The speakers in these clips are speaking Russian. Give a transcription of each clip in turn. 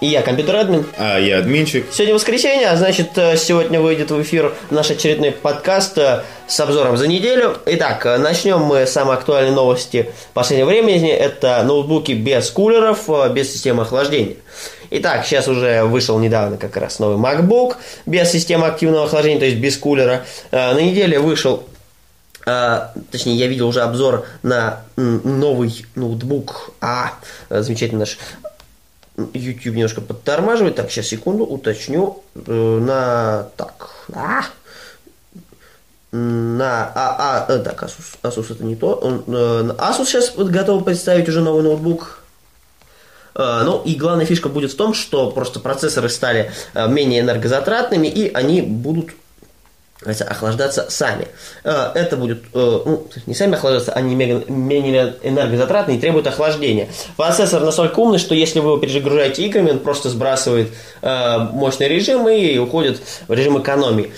и я компьютер-админ. А я админчик. Сегодня воскресенье, а значит, э, сегодня выйдет в эфир наш очередной подкаст э, с обзором за неделю. Итак, э, начнем мы с самой актуальной новости последнего времени. Это ноутбуки без кулеров, без системы охлаждения. Итак, сейчас уже вышел недавно как раз новый MacBook без системы активного охлаждения, то есть без кулера. На неделе вышел а, точнее, я видел уже обзор на новый ноутбук. А, замечательно наш YouTube немножко подтормаживает. Так, сейчас секунду, уточню. Э, На так. А, на а, а, э, так, Asus, Asus это не то. Э, Asus сейчас вот готов представить уже новый ноутбук. Ну и главная фишка будет в том, что просто процессоры стали менее энергозатратными, и они будут охлаждаться сами. Э, Это будет, э, ну, не сами охлаждаться, они менее энергозатратные и требуют охлаждения. Процессор настолько умный, что если вы его перезагружаете играми, он просто сбрасывает э, мощный режим и уходит в режим экономии.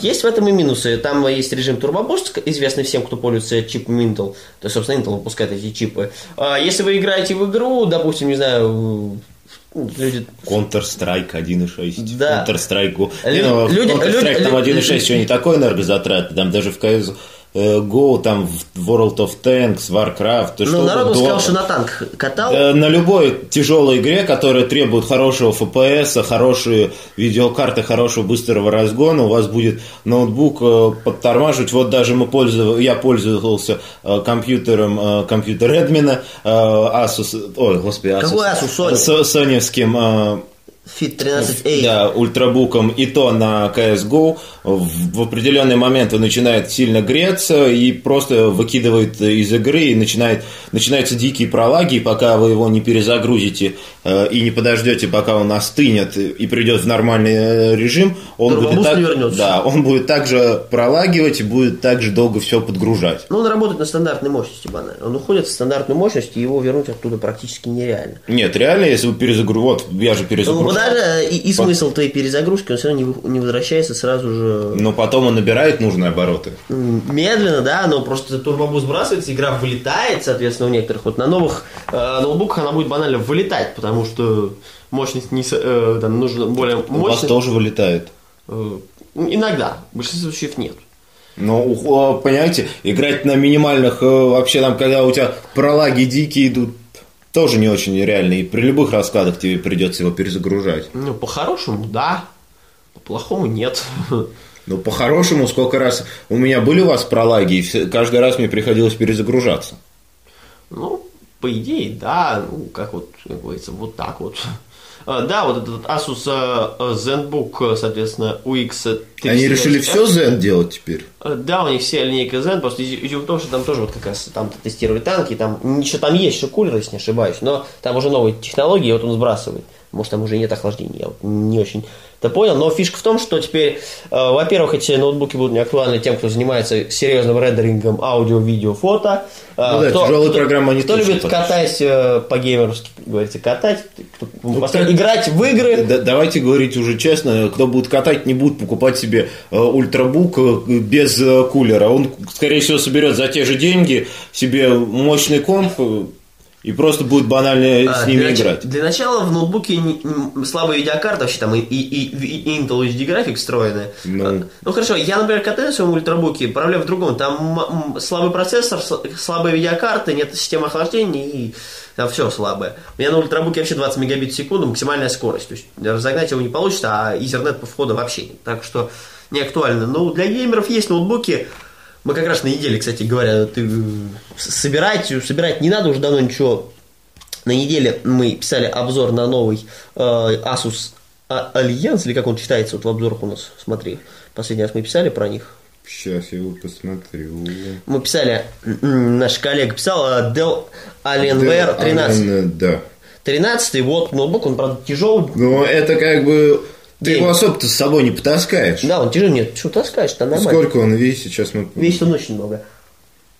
Есть в этом и минусы. Там есть режим Boost, известный всем, кто пользуется чипом Intel. То есть, собственно, Intel выпускает эти чипы. Если вы играете в игру, допустим, не знаю, люди Counter-Strike 1.6. Да. Counter-Strike. Лю- Не, ну, люди- Counter-Strike люди- там люди- 1.6 еще не такой энергозатратный. Там даже в э, Go, там в World of Tanks, Warcraft. Ну, что, народ Dota. сказал, что на танк катал. Э, На любой тяжелой игре, которая требует хорошего FPS, хорошие видеокарты, хорошего быстрого разгона, у вас будет ноутбук э, подтормаживать. Вот даже мы пользовал, я пользовался э, компьютером э, компьютер Эдмина, э, Asus, ой, господи, Asus. Какой Asus? Sony? Соневским э, Fit 13A. да, ультрабуком и то на CSGO в, в определенный момент он начинает сильно греться и просто выкидывает из игры и начинает, начинаются дикие пролаги, и пока вы его не перезагрузите э, и не подождете, пока он остынет и придет в нормальный э, режим, он будет, так, не вернется. да, он будет также пролагивать и будет также долго все подгружать. Ну, он работает на стандартной мощности банально. Он уходит в стандартную мощность, и его вернуть оттуда практически нереально. Нет, реально, если вы перезагрузите, вот я же Ну, перезагружу, даже и, и смысл твоей перезагрузки, он все равно не, не возвращается сразу же но потом он набирает нужные обороты. медленно, да, но просто турбобус сбрасывается, игра вылетает, соответственно, у некоторых. Вот на новых э, ноутбуках она будет банально вылетать, потому что мощность не... э, там нужно более У вас тоже вылетает. Э, иногда, в большинстве случаев нет. Ну, у- понимаете, играть на минимальных, э, вообще там, когда у тебя пролаги дикие идут, тоже не очень реально. И при любых раскладах тебе придется его перезагружать. Ну, по-хорошему, да. По-плохому нет. Но по-хорошему, сколько раз у меня были у вас пролаги, и каждый раз мне приходилось перезагружаться. Ну, по идее, да, ну, как вот, как говорится, вот так вот. А, Да, вот этот Asus э, э, ZenBook, э, соответственно, UX. Они решили все Zen делать теперь. Э, Да, у них все линейка Zen, просто идея в том, что там тоже вот как раз там тестировали танки, там ничего там есть, еще кулер, если не ошибаюсь, но там уже новые технологии, вот он сбрасывает. Может, там уже нет охлаждения, я вот не очень это понял. Но фишка в том, что теперь, э, во-первых, эти ноутбуки будут не актуальны тем, кто занимается серьезным рендерингом аудио, видео, фото. Э, Ну да, тяжелые программы они Кто любит подходят. катать э, по-геймерски, как говорится, катать, кто- Ну, как- играть в игры. Да- давайте говорить уже честно, кто будет катать, не будет покупать себе э, ультрабук э, без э, кулера. Он, скорее всего, соберет за те же деньги себе мощный комп э, и просто будет банально А, с ними для, играть. для начала в ноутбуке не- м, слабая видеокарта, вообще там и, и, и- и Intel HD график встроенный. Ну. А, ну хорошо, я, например, катаю на своем ультрабуке, проблема в другом. Там слабый процессор, слабая видеокарта, нет системы охлаждения и там все слабое. У меня на ультрабуке вообще 20 мегабит в секунду, максимальная скорость. То есть разогнать его не получится, а Ethernet по входу вообще нет. Так что не актуально. Ну, для геймеров есть ноутбуки, мы как раз на неделе, кстати говоря, ты э, собирать, собирать не надо уже давно ничего. На неделе мы писали обзор на новый э, Asus Альянс, или как он читается вот в обзорах у нас, смотри. Последний раз мы писали про них. Сейчас я его посмотрю. Мы писали, наш коллега писал э, Dell Alienware 13. Да. 13 вот ноутбук, он, правда, тяжелый. Но это как бы Ты его особо-то с собой не потаскаешь. Да, он тяжелый, нет, что таскаешь, там нормально. Сколько он весит? Сейчас мы... Весит он очень много.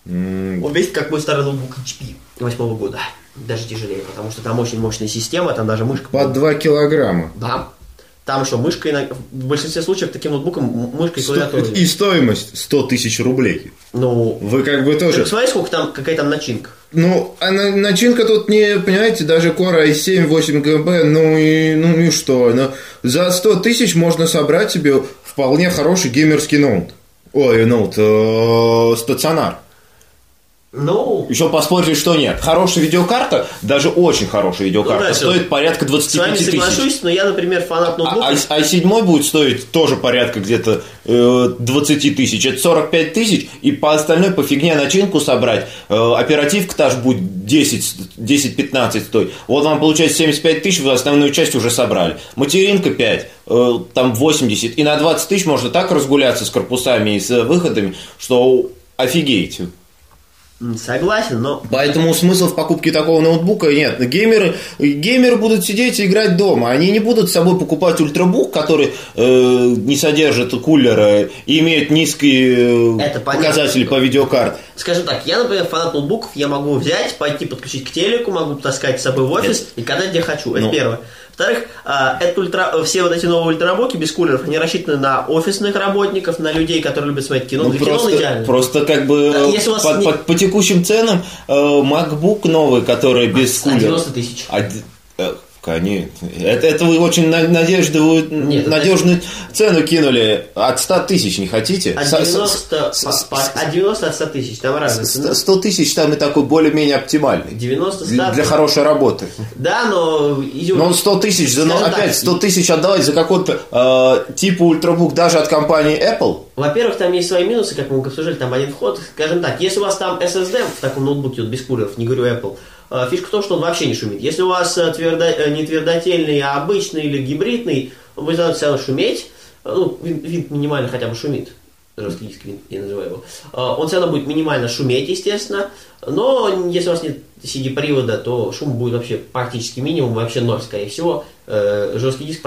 М, Он весит как мой старый ноутбук HP восьмого года. Даже тяжелее, потому что там очень мощная система, там даже мышка. Под 2 килограмма. Да. Там еще мышка, иногда- в большинстве случаев таким ноутбуком мышка и клавиатура. И стоимость 100 тысяч рублей. Ну, Вы как бы ты тоже... посмотри, сколько там, какая там начинка. Ну, а на- начинка тут не, понимаете, даже Core i7, 8 ГБ, ну и, ну и что? Ну, за 100 тысяч можно собрать себе вполне хороший геймерский ноут. Ой, ноут, э, стационар. Ну, Еще поспорьте, что нет. Хорошая видеокарта, даже очень хорошая видеокарта, Ну да, стоит порядка с вами 25 тысяч. соглашусь, но я, например, фанат А, ноутбуков. а, i7 будет стоить тоже порядка где-то э, 20 тысяч. Это 45 тысяч, и по остальной по фигне начинку собрать. Э, оперативка та же будет 10, 10-15 стоить. Вот вам получается 75 тысяч, вы основную часть уже собрали. Материнка 5, э, там 80. И на 20 тысяч можно так разгуляться с корпусами и с выходами, что офигеете. Согласен, но Поэтому смысла в покупке такого ноутбука нет. Геймеры, геймеры будут сидеть и играть дома. Они не будут с собой покупать ультрабук, который э, не содержит кулера и имеет низкие э, показатели по видеокарте. Скажем так, я, например, фанат ноутбуков, я могу взять, пойти подключить к телеку, могу таскать с собой в офис и катать где хочу. Это Ну. первое. Во-вторых, а, это ультра, все вот эти новые ультрабуки без кулеров, они рассчитаны на офисных работников, на людей, которые любят смотреть кино. Ну, Для кино просто, идеально. просто как бы э, если по, не- по- по текущим ценам э, MacBook новый, который без кулера. 90 тысяч. Конечно. Это, это вы очень на- надеждовую, Нет, надежную цену кинули. От 100 тысяч не хотите? От С- 90, с- с- по- от 90 от 100 тысяч, там разница. Ну, 100 тысяч там и такой более-менее оптимальный. 90 Для, 100 для хорошей работы. Да, но идем. Но 100 тысяч, за- ну, Скажем так, опять 100 тысяч отдавать за какой-то э, типа ультрабук даже от компании Apple. Во-первых, там есть свои минусы, как мы обсуждали, там один вход. Скажем так, если у вас там SSD в таком ноутбуке, вот без кулеров, не говорю Apple, фишка в том, что он вообще не шумит. Если у вас э, твердо- э, не твердотельный, а обычный или гибридный, он будет все равно шуметь. Э, Ну, винт, винт минимально хотя бы шумит. Жесткий диск винт, я называю его. Э, Он все равно будет минимально шуметь, естественно. Но если у вас нет CD-привода, то шум будет вообще практически минимум, вообще ноль, скорее всего. Э, Жесткий диск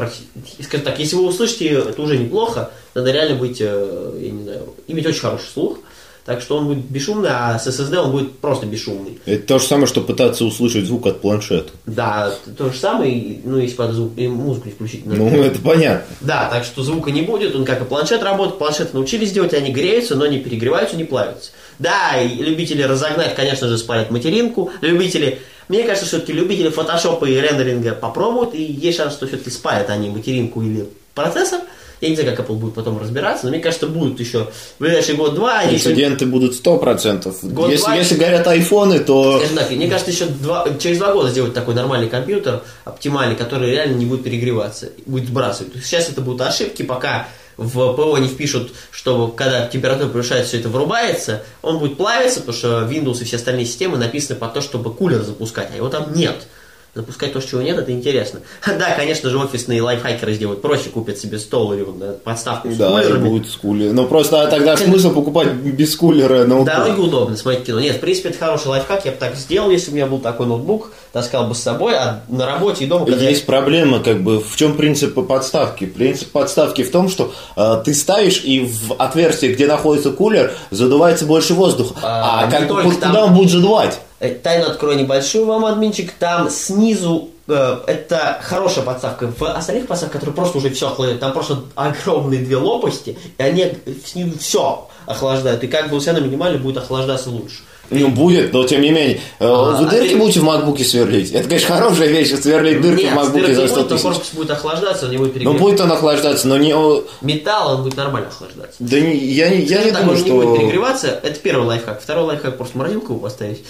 Скажем так, если вы услышите, это уже неплохо. Надо реально быть, э, я не знаю, иметь очень хороший слух. Так что он будет бесшумный, а с SSD он будет просто бесшумный. Это то же самое, что пытаться услышать звук от планшета. Да, то же самое, ну, если под звук, и музыку не включить. Ну, это понятно. Да, так что звука не будет, он как и планшет работает, планшеты научились делать, они греются, но не перегреваются, не плавятся. Да, и любители разогнать, конечно же, спалят материнку, любители, мне кажется, все-таки любители фотошопа и рендеринга попробуют, и есть шанс, что все-таки спалят они материнку или процессор. Я не знаю, как Apple будет потом разбираться, но мне кажется, будут еще в ближайший год-два. они еще- будут 100%. Год, если, если горят айфоны, то... Так, мне кажется, еще два, через два года сделать такой нормальный компьютер, оптимальный, который реально не будет перегреваться, будет сбрасывать. Сейчас это будут ошибки, пока в ПО не впишут, что когда температура превышает, все это вырубается, он будет плавиться, потому что Windows и все остальные системы написаны под то, чтобы кулер запускать, а его там нет. Запускать то, чего нет, это интересно. Да, конечно же, офисные лайфхакеры сделают проще, купят себе стол или да, подставку с Да, кулерами. будет с кулером. Но просто тогда смысл покупать без кулера ноутбук. Дороги удобно смотреть кино. Нет, в принципе, это хороший лайфхак. Я бы так сделал, если бы у меня был такой ноутбук, таскал бы с собой, а на работе и дома, когда Есть проблема, как бы, в чем принцип подставки? Принцип подставки в том, что э, ты ставишь, и в отверстие, где находится кулер, задувается больше воздуха. А, А, как куда там. он будет задувать? Э, Тайну открою небольшую вам, админчик. Там снизу э, это хорошая подставка. В остальных подставках, которые просто уже все охлаждают, там просто огромные две лопасти, и они снизу все охлаждают. И как бы все равно минимально будет охлаждаться лучше. Ну, будет, но тем не менее. Э, А, Вы а дырки ты- будете в макбуке сверлить? Это, конечно, хорошая вещь, сверлить дырки Нет, в макбуке за не 100 будет, тысяч. корпус будет охлаждаться, он не будет Ну, перегреваться. будет он охлаждаться, но не... Металл, он будет нормально охлаждаться. Да не, я, не- я не думаю, он не будет что... перегреваться. Это первый лайфхак. Второй лайфхак просто морозилку поставить.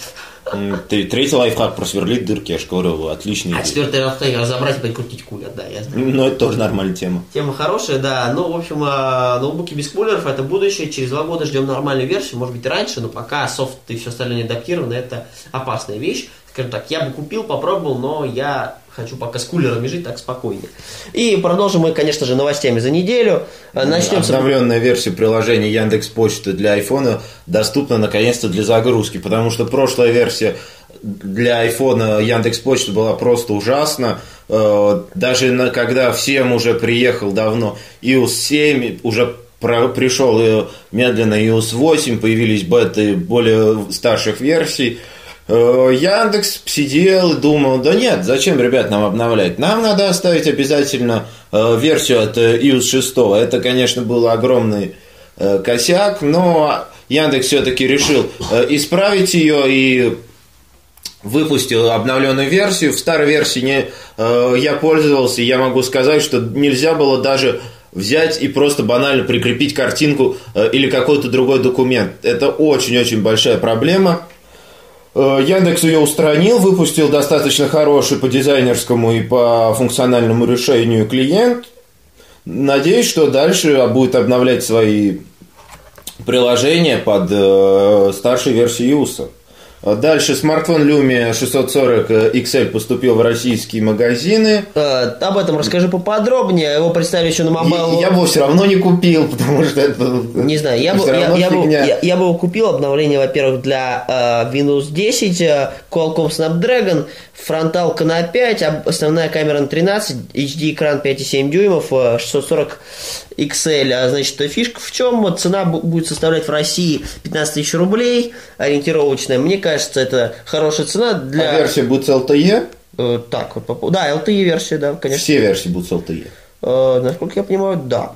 Третий лайфхак просверлить дырки, я же говорю, отличный. А четвертый лайфхак разобрать и прикрутить кулер, да, я знаю. Ну, это тоже нормальная тема. Тема хорошая, да. Ну, в общем, а, ноутбуки без кулеров это будущее. Через два года ждем нормальную версию, может быть, раньше, но пока софт и все остальное не адаптировано, это опасная вещь. Скажем так, я бы купил, попробовал, но я хочу пока с кулерами жить так спокойнее. И продолжим мы, конечно же, новостями за неделю. А, Начнем с... Обновленная версия приложения Яндекс Почты для айфона доступна наконец-то для загрузки, потому что прошлая версия для айфона Яндекс Почта была просто ужасна. Э, Даже на- когда всем уже приехал давно iOS 7, уже про- пришел э, медленно iOS 8, появились беты более старших версий. Э, Яндекс сидел и думал, да нет, зачем, ребят, нам обновлять? Нам надо оставить обязательно э, версию от э, iOS 6. Это, конечно, был огромный э, косяк, но Яндекс все-таки решил э, исправить ее и выпустил обновленную версию. В старой версии не, э, я пользовался, и я могу сказать, что нельзя было даже взять и просто банально прикрепить картинку э, или какой-то другой документ. Это очень-очень большая проблема. Э, Яндекс ее устранил, выпустил достаточно хороший по дизайнерскому и по функциональному решению клиент. Надеюсь, что дальше будет обновлять свои приложения под э, старшей версией iOS. А Дальше смартфон Lumia 640 XL поступил в российские магазины. Э, об этом расскажи поподробнее. Его представили еще на И Mobile я бы его все равно не купил, потому что это Не знаю, я бы, я, я бы, я, я бы его купил обновление, во-первых, для э, Windows 10, э, Qualcomm Snapdragon, фронталка на 5, об- основная камера на 13, HD экран 5,7 дюймов, э, 640 XL. А, значит, фишка в чем? Цена бу- будет составлять в России 15 тысяч рублей, ориентировочная. Мне кажется, это хорошая цена для... А версия будет с LTE. э, так, вот, по- да, LTE версия, да, конечно. Все версии будут с LTE. Э, насколько я понимаю, да.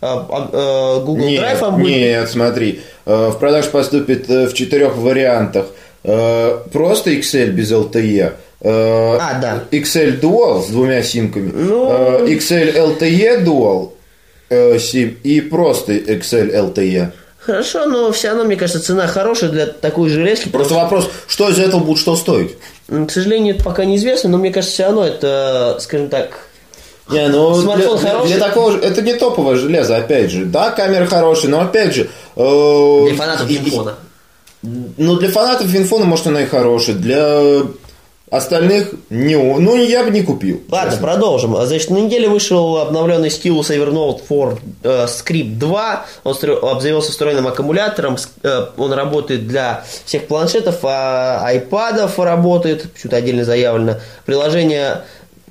А, а, э, Google Нет, Drive будет... нет, смотри. э, В продаж поступит э, в четырех вариантах. Просто XL без LTE. А, да. XL Dual с двумя симками. Ну. XL LTE Dual э, сим и просто XL LTE. Хорошо, но все равно, мне кажется, цена хорошая для такой железки. Просто вопрос, что из этого будет что стоить? К сожалению, это пока неизвестно, но мне кажется, все равно это, скажем так, Не, ну Смартфон для, хороший? для такого же, это не топовое железо, опять же. Да, камера хорошая, но опять же. э, для фанатов и- телефона. Ну, для фанатов Винфона, может, она и хорошая. Для остальных не, ну, я бы не купил. Ладно, честно. продолжим. Значит, на неделе вышел обновленный Stylus Evernote for э, Script 2. Он стро- обзавелся встроенным аккумулятором. Э, он работает для всех планшетов, а айпадов работает. Почему-то отдельно заявлено. Приложение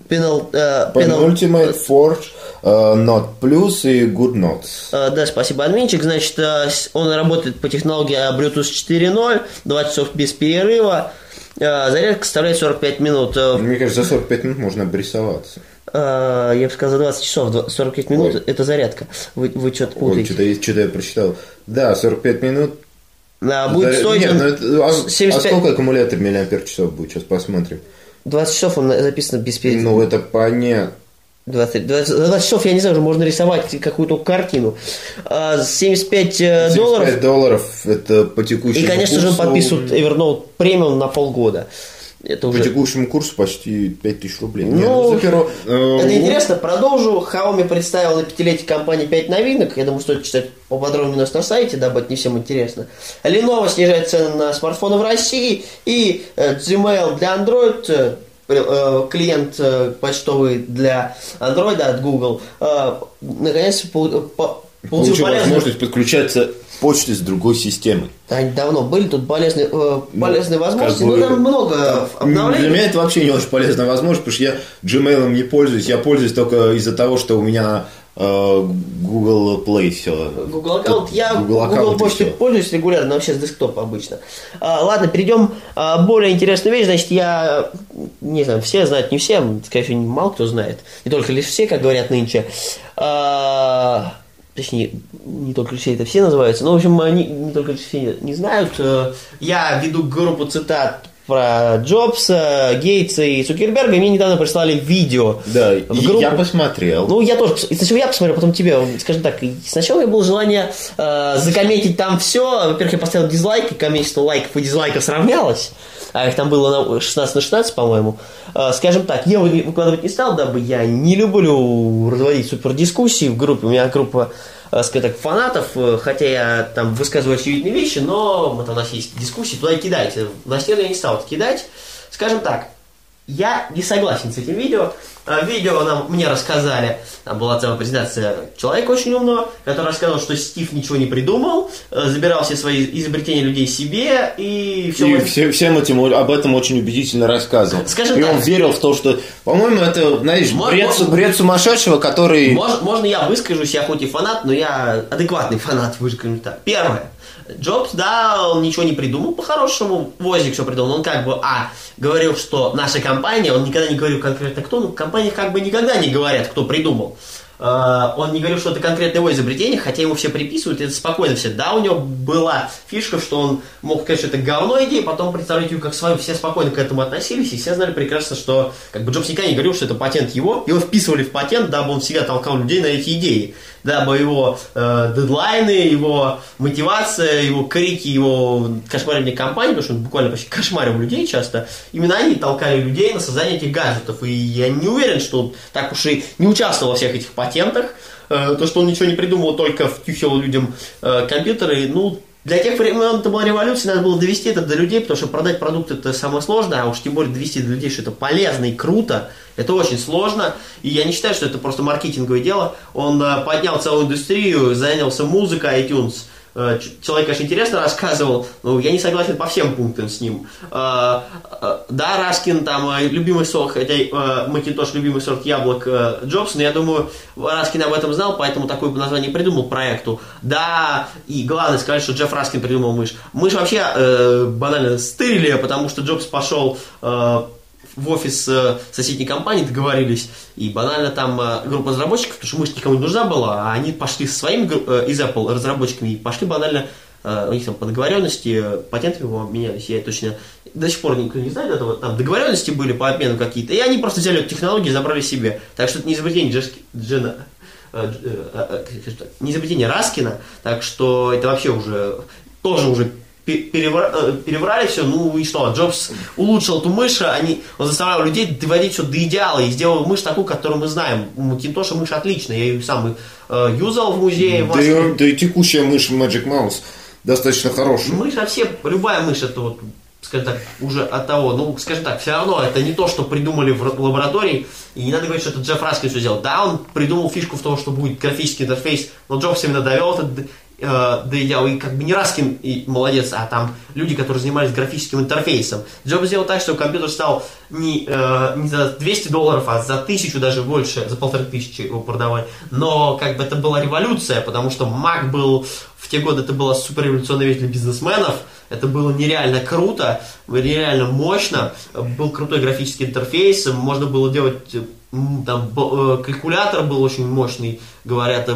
Penal, э, Penal- Penultimate Forge, э, Note Plus и Good Notes. Э, Да, спасибо, админчик. Значит, с- он работает по технологии Bluetooth 4.0, 20 часов без перерыва. Э, Зарядка составляет 45 минут. Э, Мне кажется, за 45 минут можно обрисоваться. э, Я бы сказал, за 20 часов, Два- 45 минут Ой. это зарядка. Вы, вы что-то Ой, путаете. что-то, что-то я прочитал. Да, 45 минут. А, будет Заря- стоить Нет, он ну это- а, 75 а сколько аккумулятор миллиампер часов будет? Сейчас посмотрим. 20 часов он записан без перерыва. Ну, это понятно. 20, 20, за 20 часов, я не знаю, уже можно рисовать какую-то картину. А, 75 э, 75 долларов. долларов это по текущему И, конечно же, курсу. подписывают Evernote премиум на полгода. Это По уже текущему курсу почти 5000 рублей. Ну, Не, ну, за перо- э, Это интересно, продолжу. Xiaomi представила на пятилетие компании 5 новинок. Я думаю, стоит читать поподробнее у нас на сайте, дабы это не всем интересно. Lenovo снижает цены на смартфоны в России. И э, Gmail для Android, клиент э, почтовый для Android от Google, э, наконец пол- по- получил Получил полезную- возможность подключаться к почте с другой системой. Они давно были тут полезные, э, полезные возможности, как бы, но там много Там, обновлений. Для меня это вообще не очень полезная возможность, потому что я Gmail не пользуюсь. Я пользуюсь только из-за того, что у меня э, Google Play все. Google аккаунт. Я Google Google, почтой пользуюсь регулярно, но вообще с десктопа обычно. А, ладно, перейдем а, более интересную вещь. Значит, я не знаю, все знают, не все, скорее всего, мало кто знает. Не только лишь все, как говорят нынче. А, точнее, не только все, это все называются. Но, в общем, они не только все не знают. Э, Я веду группу цитат про Джобса, Гейтса и Цукерберга, мне недавно прислали видео. Да, в группу. я посмотрел. Ну, я тоже. Сначала я посмотрел, потом тебе. Скажем так, сначала у меня было желание э, закомментить там все. Во-первых, я поставил дизлайк, и количество лайков и дизлайков сравнялось. А их там было на 16 на 16, по-моему. Э, скажем так, я вы- выкладывать не стал, дабы я не люблю разводить супер дискуссии в группе. У меня группа, скажем так, фанатов, э, хотя я там высказываю очевидные вещи, но это у нас есть дискуссии, туда и кидайте. На стену я не стал кидать. Скажем так, я не согласен с этим видео. Э, видео нам, мне рассказали, там была целая презентация человека очень умного, который рассказал, что Стив ничего не придумал, э, забирал все свои изобретения людей себе и все. И все, всем этим об этом очень убедительно рассказывал. Скажем и так. он верил в то, что, по-моему, это, знаешь, Мо- бред, мо- бред сумасшедшего, который... Можно, можно я выскажусь, я хоть и фанат, но я адекватный фанат, выскажем так. Первое. Джобс, да, он ничего не придумал по-хорошему, Возик все придумал, он как бы, а, говорил, что наша компания, он никогда не говорил конкретно кто, но в компаниях как бы никогда не говорят, кто придумал. Э, Он не говорил, что это конкретно его изобретение, хотя ему все приписывают, это спокойно все. Да, у него была фишка, что он мог сказать, что это говно идея, потом представить ее как свою, все спокойно к этому относились, и все знали прекрасно, что как бы Джобс никогда не говорил, что это патент его, его вписывали в патент, дабы он всегда толкал людей на эти идеи, дабы его э, дедлайны, его мотивация, его крики, его кошмаривание компании, потому что он буквально почти кошмарил людей часто, именно они толкали людей на создание этих гаджетов, и я не уверен, что он так уж и не участвовал во всех этих патентах, Э, то, что он ничего не придумал, только втюхивал людям э, компьютеры, ну, для тех времен это была революция, надо было довести это до людей, потому что продать продукт это самое сложное, а уж тем более довести до людей, что это полезно и круто, это очень сложно, и я не считаю, что это просто маркетинговое дело. Он э, поднял целую индустрию, занялся музыкой, iTunes. Э, Человек, конечно, интересно рассказывал, но я не согласен по всем пунктам с ним. Э, э, Да, Раскин там любимый сорт, хотя Макинтош любимый сорт яблок Джобс, но я думаю, Раскин об этом знал, поэтому такое бы название придумал проекту. Да, и главное сказать, что Джефф Раскин придумал мышь. Мышь вообще банально стырили, потому что Джобс пошел в офис э, соседней компании, договорились, и банально там э, группа разработчиков, потому что мышь никому не нужна была, а они пошли со своими э, из Apple разработчиками и пошли банально у них там по договоренности патентами обменялись, я точно до сих пор никто не знает этого, там договоренности были по обмену какие-то, и они просто взяли эту технологию и забрали себе. Так что это не изобретение Джески- Джена, дж- скажем так, не изобретение Раскина, так что это вообще уже тоже уже перевра- э, переврали все, ну и что, Джобс улучшил эту мышь, они, он заставлял людей доводить все до идеала и сделал мышь такую, которую мы знаем. У Макинтоша мышь отличная, я ее сам э, юзал в музее в Да и, да и текущая мышь Magic Mouse достаточно хорошая. Мышь вообще, любая мышь, это вот, скажем так, уже от того, ну, скажем так, все равно это не то, что придумали в лаборатории, и не надо говорить, что это Джефф Раскин все сделал. Да, он придумал фишку в том, что будет графический интерфейс, но Джобс именно довел это э, до идеала, и как бы не Раскин и молодец, а там люди, которые занимались графическим интерфейсом. Джобс сделал так, что компьютер стал не, э, не за 200 долларов, а за тысячу даже больше, за полторы тысячи его продавали. Но как бы это была революция, потому что Mac был в те годы это была супер революционная вещь для бизнесменов. Это было нереально круто, нереально мощно. Был крутой графический интерфейс, можно было делать там э, калькулятор был очень мощный, говорят, э,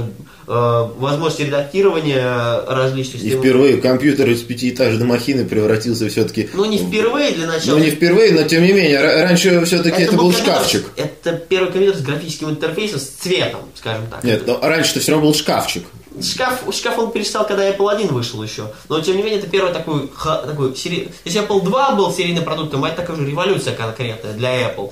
возможности редактирования различных И впервые компьютер из пятиэтажной махины превратился все-таки... Ну, не впервые для начала. Ну, не впервые, но тем не менее. ра- Раньше все-таки это, был компьютер- шкафчик. Это первый компьютер с графическим интерфейсом, с цветом, скажем так. Нет, но раньше-то все равно был шкафчик. Шкаф, шкаф он перестал, когда Apple 1 вышел еще. Но, тем не менее, это первый такой, такой сери... Если Apple 2 был серийным продуктом, это такая же революция конкретная для Apple.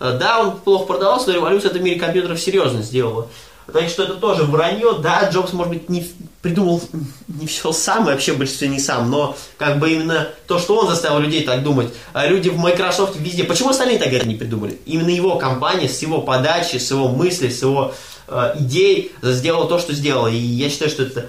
Э, Да, он плохо продавался, но революция это в мире компьютеров серьезно сделала. Так что это тоже вранье. Да, Джобс, может быть, не придумал не все сам, и вообще в большинстве не сам, но как бы именно то, что он заставил людей так думать. А люди в Microsoft везде. Почему остальные так это не придумали? Именно его компания с его подачи, с его мысли, с его э, идей сделала то, что сделала. И я считаю, что это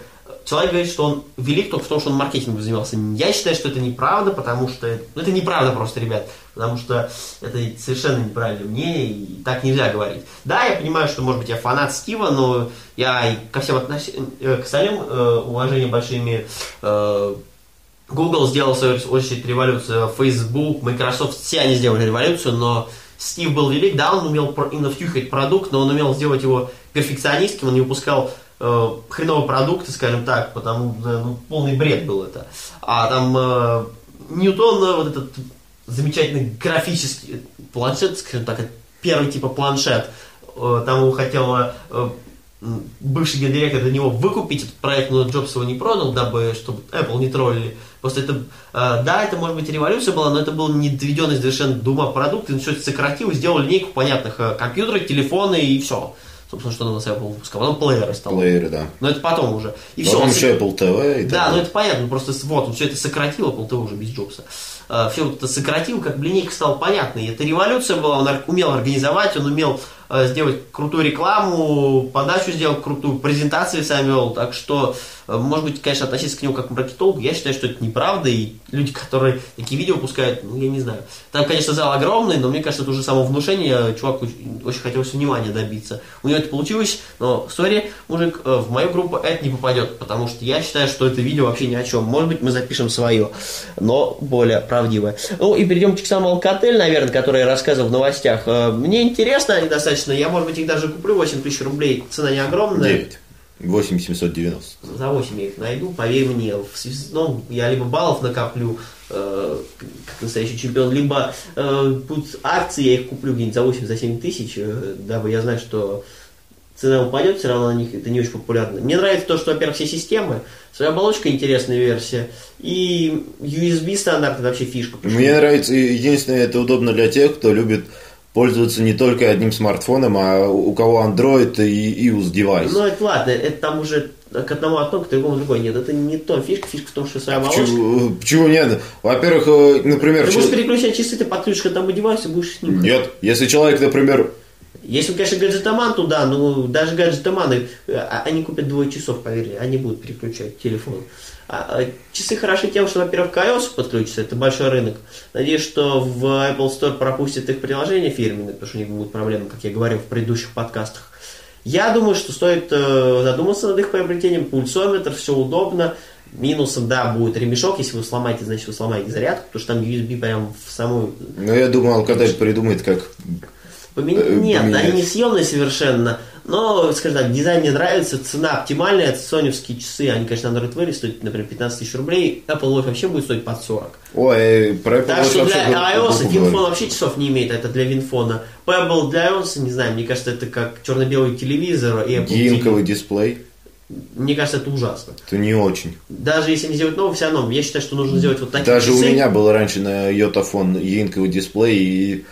человек говорит, что он велик только в том, что он маркетингом занимался. Я считаю, что это неправда, потому что... Ну, это неправда просто, ребят. Потому что это совершенно неправильное мнение, и так нельзя говорить. Да, я понимаю, что, может быть, я фанат Стива, но я ко всем относ... э, к остальным э, уважение большими э, Google сделал в свою очередь революцию, Facebook, Microsoft, все они сделали революцию, но Стив был велик, да, он умел именно втюхать продукт, но он умел сделать его перфекционистским, он не выпускал э, хреновые продукты, скажем так, потому что ну, полный бред был это. А там э, Ньютон, э, вот этот замечательный графический планшет, скажем так, первый типа планшет, э, там его хотел э, бывший гендиректор для него выкупить этот проект, но Джобс его не продал, дабы, чтобы Apple не троллили. Просто это, э, да, это может быть революция была, но это был не доведенный совершенно до ума продукт, и все сократил, сделал линейку понятных э, компьютеров, телефоны и все. Собственно, что на Apple выпускал. Потом плееры стало. Плееры, да. Но это потом уже. И все. Потом еще Apple TV и так Да, ну далее. это понятно, просто вот он все это сократил, Apple TV уже без Джобса. все вот это сократил, как бы линейка стала понятной. Это революция была, он умел организовать, он умел э, сделать крутую рекламу, подачу сделал крутую, презентации сам вел. Так что, э, может быть, конечно, относиться к нему как к маркетологу, я считаю, что это неправда. И люди, которые такие видео выпускают, ну, я не знаю. Там, конечно, зал огромный, но мне кажется, это уже само внушение. Чувак очень, хотелось внимания добиться. У него это получилось, но, сори, мужик, э, в мою группу это не попадет, потому что я считаю, что это видео вообще ни о чем. Может быть, мы запишем свое, но более правдивое. Ну и перейдем к самому Alcatel, наверное, который я рассказывал в новостях. Э, Мне интересно они достаточно. Я, может быть, их даже куплю 8 тысяч рублей. Цена не огромная. 9. 8790. За 8 я их найду, поверь мне. В связном я либо баллов накоплю, э, как настоящий чемпион, либо э, будут акции, я их куплю где-нибудь за 8, за 7 тысяч, э, дабы я знаю, что цена упадет, все равно на них это не очень популярно. Мне нравится то, что, во-первых, все системы, своя оболочка интересная версия, и USB стандарт это вообще фишка. Мне нравится, единственное, это удобно для тех, кто любит пользоваться не только одним смартфоном, а у кого Android и iOS девайс. Ну, это ладно, это там уже к одному одно, к другому другое. Нет, это не то фишка. Фишка в том, что своя оболочка. Почему, почему нет? Во-первых, э, например, Ты чел- будешь переключать часы, ты подключишь к одному девайсу, будешь с ним. нет, если человек, например, Если, конечно, гаджетоман туда, ну, даже гаджетоманы, э, а- они купят двое часов, поверь, они будут переключать телефон. А, а, часы хороши тем, что, во-первых, к iOS подключатся, это большой рынок. Надеюсь, что в Apple Store пропустят их приложения фирменные, потому что у них будут проблемы, как я говорил в предыдущих подкастах. Я думаю, что стоит э, задуматься над их приобретением. Пульсометр, все удобно. Минусом, да, будет ремешок. Если вы сломаете, значит, вы сломаете зарядку, потому что там USB прям в самую ну, я думал, Alcatel придумает, как Помен- Э, Нет, поменять. они не съемные совершенно. Но, скажем так, дизайн мне нравится, цена оптимальная, это соневские часы, они, конечно, Android Wear стоят, например, 15 тысяч рублей, Apple Watch вообще будет стоить под 40. Ой, про Apple Так Watch что вообще для iOS. WinPhone вообще часов не имеет, это для WinPhone а. Pebble для iOS, не знаю, мне кажется, это как черно-белый телевизор и Apple E-Ink овый дисплей, Мне кажется, это ужасно. это не очень. Даже если не сделать новый, все равно, я считаю, что нужно сделать вот такие Даже у часы. меня был раньше на YotaPhone E-Ink овый дисплей, и э,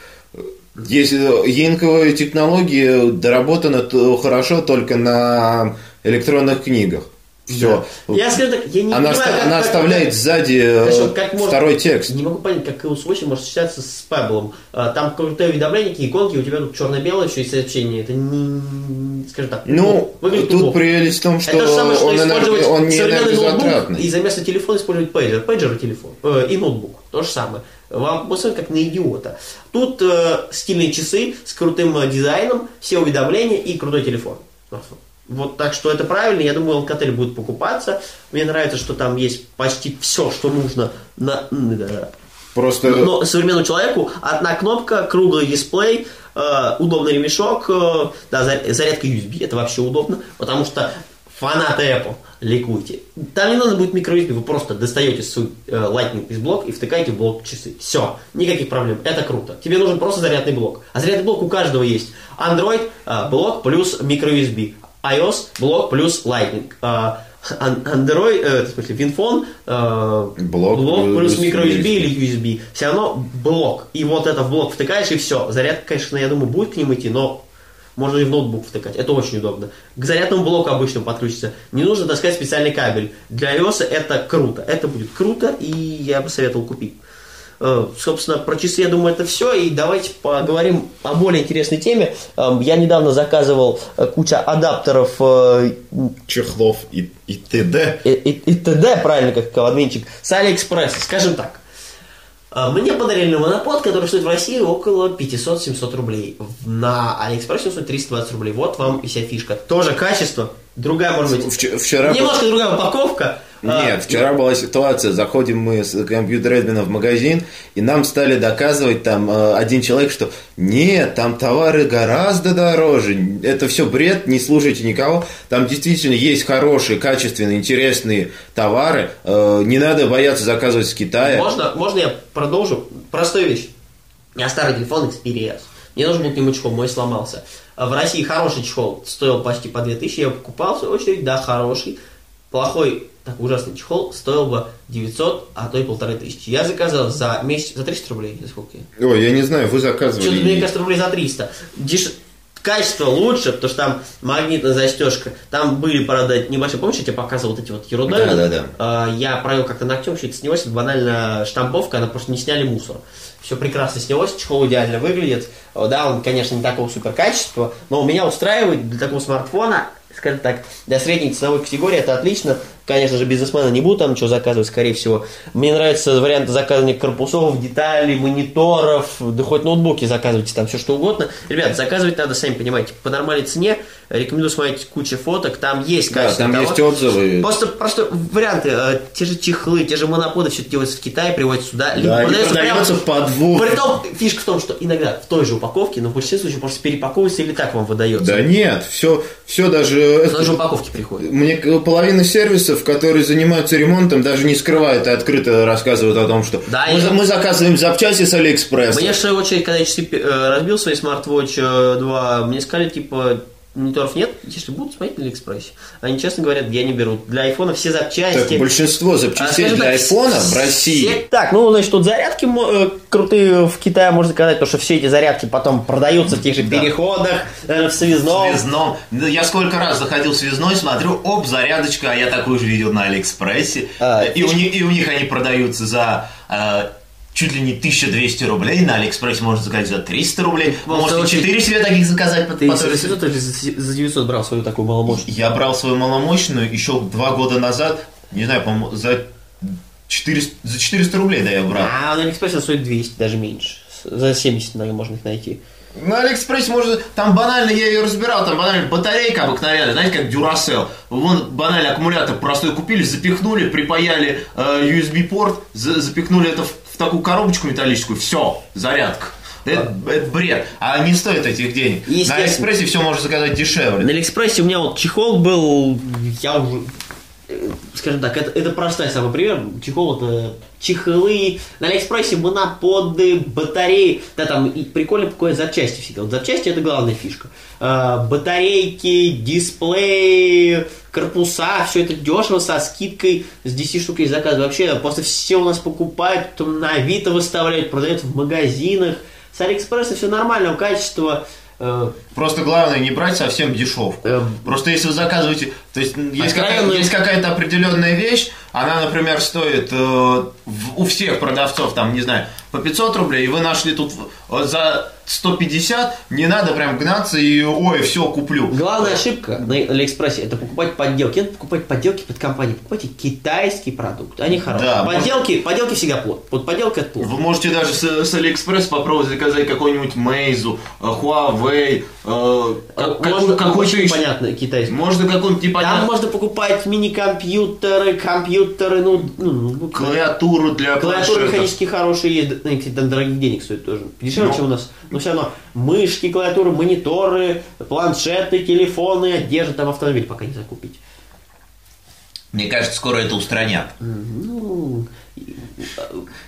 если E-Ink овая технология доработана то хорошо только на электронных книгах. Все. Я скажу так, я не она понимаю, как- она как- оставляет сзади э, Хорошо, как может- второй текст. Не могу понять, как 8 может сочетаться с Pebble. А, Там крутое уведомление, какие иконки, у тебя тут черно-белое все и сообщение. Это не, скажем так, Ну, тут плохо. прелесть в том, что Это самое, что он, использовать энерго- он не энергозатратный. и за место телефона использовать пейджер. Пейджер и телефон. Э, и ноутбук. То же самое. Вам посмотрят как на идиота. Тут э, стильные часы с крутым э, дизайном, все уведомления и крутой телефон. Вот так что это правильно. Я думаю, Alcatel будет покупаться. Мне нравится, что там есть почти все, что нужно на... Просто Но современному человеку одна кнопка, круглый дисплей, э, удобный ремешок, э, да, за- зарядка USB, это вообще удобно, потому что фанаты Apple, ликуйте. Там не надо будет microUSB, вы просто достаете свой э, Lightning из блок и втыкаете в блок часы. Все, никаких проблем, это круто. Тебе нужен просто зарядный блок. А зарядный блок у каждого есть. Android э, блок плюс microUSB, iOS блок плюс Lightning. Э, Android, э, в смысле, WinPhone, э, Блок плюс плюс microUSB USB. или USB. Все равно блок. И вот это в блок втыкаешь, и все. Зарядка, конечно, я думаю, будет к ним идти, но можно и в ноутбук втыкать. Это очень удобно. К зарядному блоку обычно подключится. Не нужно таскать специальный кабель. Для iOS это круто. Это будет круто, и я бы советовал купить. Э, Собственно, про часы, я думаю, это все. И давайте поговорим о более интересной теме. Эм, Я недавно заказывал э, кучу адаптеров э, чехлов и, и т.д. и, и- и т.д., правильно, как админчик, с Алиэкспресса, скажем так. А, Мне подарили монопод, который стоит в России около 500-700 рублей. На Алиэкспрессе стоит 320 рублей. Вот вам и вся фишка. Тоже качество, другая, может быть, Вч- Вчера... немножко другая упаковка. А, Нет, вчера была ситуация, заходим мы с компьютер-эдмина в магазин, и нам стали доказывать там э, один человек, что нет, там товары гораздо дороже, это все бред, не слушайте никого, там действительно есть хорошие, качественные, интересные товары, э, не надо бояться заказывать с Китая. Можно, можно я продолжу? Простую вещь. У меня старый телефон Xperia S. Мне нужен был к нему чехол, мой сломался. В России хороший чехол стоил почти по 2000, я его покупал, в свою очередь, да, хороший. Плохой, так ужасный чехол стоил бы 900, а то и полторы тысячи. Я заказал за месяц, за 300 рублей, за сколько? Ой, я не знаю, вы заказывали. Что-то, мне кажется, рублей за 300. Деш- качество лучше, потому что там магнитная застежка. Там были, правда, небольшие, помнишь, я тебе показывал вот эти вот ерундой? Да, да, да. А, Я провел как-то ногтем, это снялось, это банально штамповка, она просто не сняли мусор. Все прекрасно снялось, чехол идеально выглядит. Да, он, конечно, не такого супер качества, но меня устраивает для такого смартфона, скажем так, для средней ценовой категории это отлично. Конечно же, бизнесмены не будут там ничего заказывать, скорее всего. Мне нравится вариант заказывания корпусов, деталей, мониторов, да хоть ноутбуки заказывайте, там все что угодно. Ребят, заказывать надо, сами понимаете, по нормальной цене. Рекомендую смотреть кучу фоток, там есть Да, качество там того. есть отзывы. Просто, просто варианты, э, те же чехлы, те же моноподы, все делается в Китае, приводится сюда. Да, продается продается прямо- по двух. Притом, фишка в том, что иногда в той же упаковке, но в большинстве случаев просто перепаковывается или так вам выдается. Да нет, все, все даже... В той же упаковке приходит. Мне половина сервисов, которые занимаются ремонтом, даже не скрывают и открыто рассказывают о том, что Да, мы, за- мы заказываем запчасти с Алиэкспресса. Мне, в свою очередь, когда я разбил свои смарт-вотч э, 2, мне сказали, типа, мониторов нет, если будут смотреть на Алиэкспрессе. Они, честно говорят, я не беру. Для айфона все запчасти. Так большинство А, запчастей скажем для так, айфона в все- России. Так, ну, значит, тут зарядки э, крутые в Китае можно заказать, потому что все эти зарядки потом продаются в тех же Да. переходах, э, в связном. Связном. Да, Я сколько раз заходил в связной, смотрю, оп, зарядочка, а я такую же видел на Алиэкспрессе. А, и, у них, и у них они продаются за э, чуть ли не 1200 рублей, на Алиэкспрессе можно заказать за 300 рублей. В Может, и 4 себе таких заказать. Ты по за той же 800 или за 900 брал свою такую маломощную? Я брал свою маломощную еще два года назад, не знаю, по-моему, за 400, за 400 рублей, да, я брал. А на Алиэкспрессе стоит 200, даже меньше. За 70, наверное, можно их найти. На Алиэкспрессе можно, там банально, я ее разбирал, там банально батарейка обыкновенная, знаете, как Duracell. Вон банально аккумулятор простой купили, запихнули, припаяли э, USB-порт, за- запихнули это в, в такую коробочку металлическую, все, зарядка. Это, это бред, а не стоит этих денег. На. Алиэкспрессе все можно заказать дешевле. На Алиэкспрессе у меня вот чехол был, я уже, скажем так, это, это простой самый пример. Чехол это чехлы, на Алиэкспрессе моноподы, батареи. Да, там и прикольно покупать запчасти всегда. Вот запчасти это главная фишка. А, батарейки, дисплеи, корпуса, все это дешево, со скидкой, с 10 штук есть заказ. Вообще, просто все у нас покупают, потом на Авито выставляют, продают в магазинах. С Алиэкспресса все нормального качества. Э, Просто главное не брать совсем дешевку. Эм. Просто если вы заказываете, то есть есть, какая- Откровенную- есть какая-то определенная вещь, она, например, стоит э, в- у всех продавцов, там, не знаю, по 500 рублей, и вы нашли тут э, за 150, не надо прям гнаться и, ой, все, куплю. Главная ошибка на Алиэкспрессе это покупать подделки. Это покупать подделки под компании. Покупайте китайский продукт, они хорошие. Да, подделки, подделки всегда плохо. Вот подделка это плохо. Вы можете даже с, с Алиэкспресс попробовать заказать какой-нибудь Meizu, э, Huawei, э, как- Можно какой- какой-то еще- понятный китайский. Можно какой-нибудь Там можно покупать мини-компьютеры, компьютеры, ну, ну, ну, клавиатуру для клавиатуры планшетов. механические хорошие есть. Они, кстати, там дорогих денег стоят тоже. Дешевле, Ну. чем у нас. Но все равно мышки, клавиатуры, мониторы, планшеты, телефоны, одежда, там автомобиль пока не закупить. Мне кажется, скоро это устранят. Ну,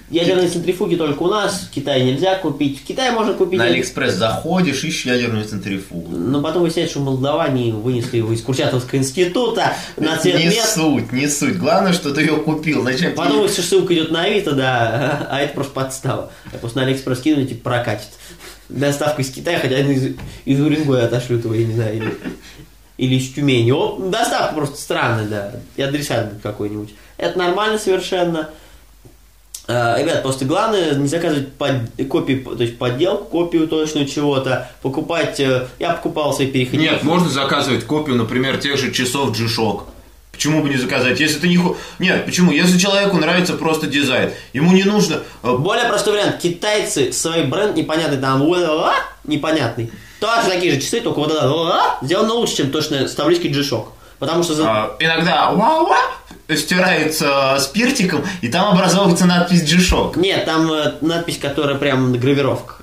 ядерные центрифуги только у нас, в Китае нельзя купить. В Китае можно купить. На Алиэкспресс заходишь, ищешь ядерную центрифугу. Но потом выясняется, что в Молдавании вынесли его из Курчатовского института на цветмет. Не. суть, не суть. Главное, что ты ее купил. Зачем Потом тебе- ссылка идет на Авито, да, а это просто подстава. Я просто на Алиэкспресс кинули, типа прокатит. Доставка из Китая, хотя из, из Уренгоя отошлют его, я не знаю, или, или из Тюмени. О, доставка просто странная, да. И адресат какой-нибудь. Это нормально совершенно. А, Ребят, просто главное не заказывать под, копии, то есть подделку, копию точную чего-то, покупать, э, я покупал свои переходники. Нет, можно заказывать копию, например, тех же часов G-Shock. Почему бы не заказать? Если ты не... Нет, почему? Если человеку нравится просто дизайн, ему не нужно... э, Более простой вариант. Китайцы свой бренд непонятный, там «ла-ла-ла», непонятный. Тоже такие же часы, только вот это «ла-ла» сделано лучше, чем точно с G-Shock. Потому что а, иногда «Ва-ва» стирается спиртиком, и там образовывается надпись G-Shock. Нет, там э, надпись, которая прям на гравировках.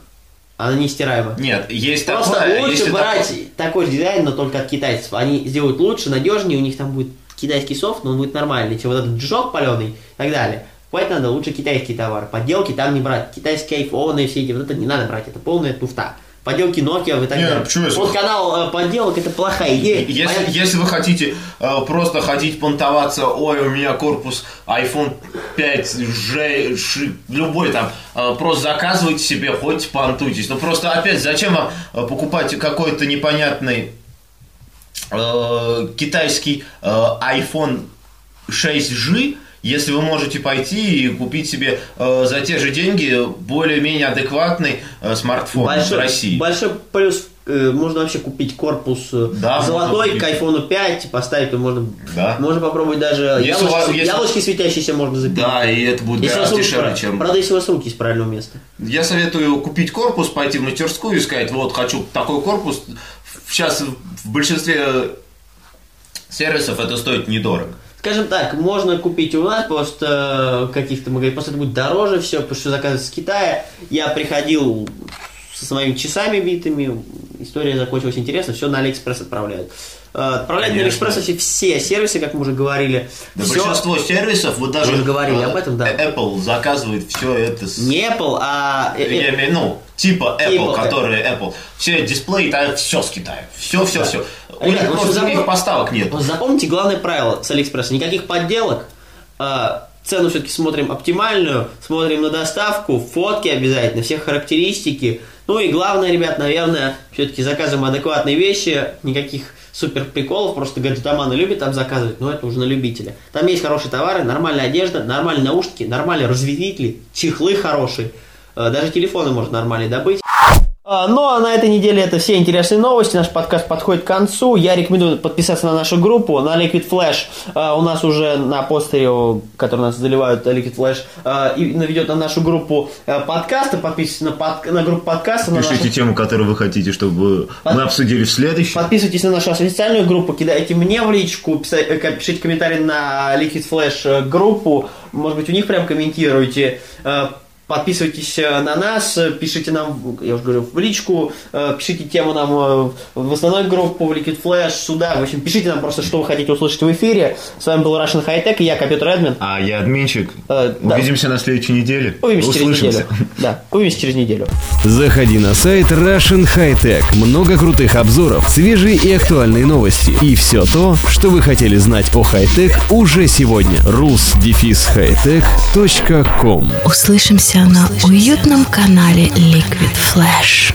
Она не стираема. Нет, есть Просто такое... лучше брать такое- такой же дизайн, но только от китайцев. Они сделают лучше, надежнее, у них там будет китайский софт, но он будет нормальный, чем вот этот джок паленый и так далее. Покупать надо лучше китайские товары. Подделки там не брать. Китайские айфоны, все эти, вот это не надо брать, это полная туфта. Подделки Nokia и так Не, далее. почему Вот канал э, подделок это плохая идея. Если, Понятно? если вы хотите э, просто ходить понтоваться, ой, у меня корпус iPhone 5, G, Ш- любой там, э, просто заказывайте себе, хоть понтуйтесь. Но просто опять, зачем вам э, покупать какой-то непонятный э, китайский э, iPhone 6G, если вы можете пойти и купить себе э, за те же деньги более-менее адекватный э, смартфон в большой, России. большой плюс э, можно вообще купить корпус э, Да, золотой к айфону 5, поставить, то можно, Да. можно попробовать даже Если у вас- яблочки, если- яблочки светящиеся можно запилить. Да, и это будет Если гораздо дешевле, чем... Правда, если у вас руки из правильного места. Я советую купить корпус, пойти в мастерскую и сказать, вот, хочу такой корпус. Сейчас в большинстве сервисов это стоит недорого. Скажем так, можно купить у нас просто э, каких-то магазинов, просто это будет дороже все, потому что заказывать с Китая. Я приходил со своими часами битыми, история закончилась интересно, все на Алиэкспресс отправляют. Э, Отправляют на Конечно. Алиэкспресс вообще все сервисы, как мы уже говорили. Да Всё- большинство сервисов, вот даже Мы уже говорили э, об этом, да. Apple заказывает все это с... Не Apple, а... э, э, Я имею, ну, типа Apple, Типа, которые Apple. Все дисплеи, там все с Китая. Все, все, все. У них просто запом- поставок нет. Запомните главное правило с Алиэкспресса. Никаких подделок. Цену все-таки смотрим оптимальную, смотрим на доставку, фотки обязательно, все характеристики. Ну и главное, ребят, наверное, все-таки заказываем адекватные вещи, никаких супер приколов, просто гаджетоманы любят там заказывать, но это уже на любителя. Там есть хорошие товары, нормальная одежда, нормальные наушники, нормальные разветвители, чехлы хорошие, э, даже телефоны можно нормальные добыть. А, Ну, а на этой неделе это все интересные новости. Наш подкаст подходит к концу. Я рекомендую подписаться на нашу группу, на Liquid Flash. А, У нас уже на постере, который нас заливают, Liquid Flash, и наведет на нашу группу подкаста. Подписывайтесь на, под- на группу подкаста. на нашу- тему, которую вы хотите, чтобы Под- мы обсудили в следующем. Подписывайтесь на нашу официальную группу, кидайте мне в личку, э, пишите комментарии на Liquid Flash э, группу, может быть, у них прям комментируйте. Подписывайтесь э, на нас, э, пишите нам, я уже говорю, в личку, э, пишите тему нам в основную группу, в Liquid Flash, сюда. В общем, пишите нам просто, что вы хотите услышать в эфире. С вами был Russian High Tech и я, компьютер Эдмин. А я админчик. Э, да. Увидимся на следующей неделе. Увидимся через Услышимся. неделю. Да, увидимся через неделю. Заходи на сайт Russian High Tech. Много крутых обзоров, свежие и актуальные новости. И все то, что вы хотели знать о хай-тек уже сегодня. rus-hightech.com Услышимся на уютном канале Liquid Flash.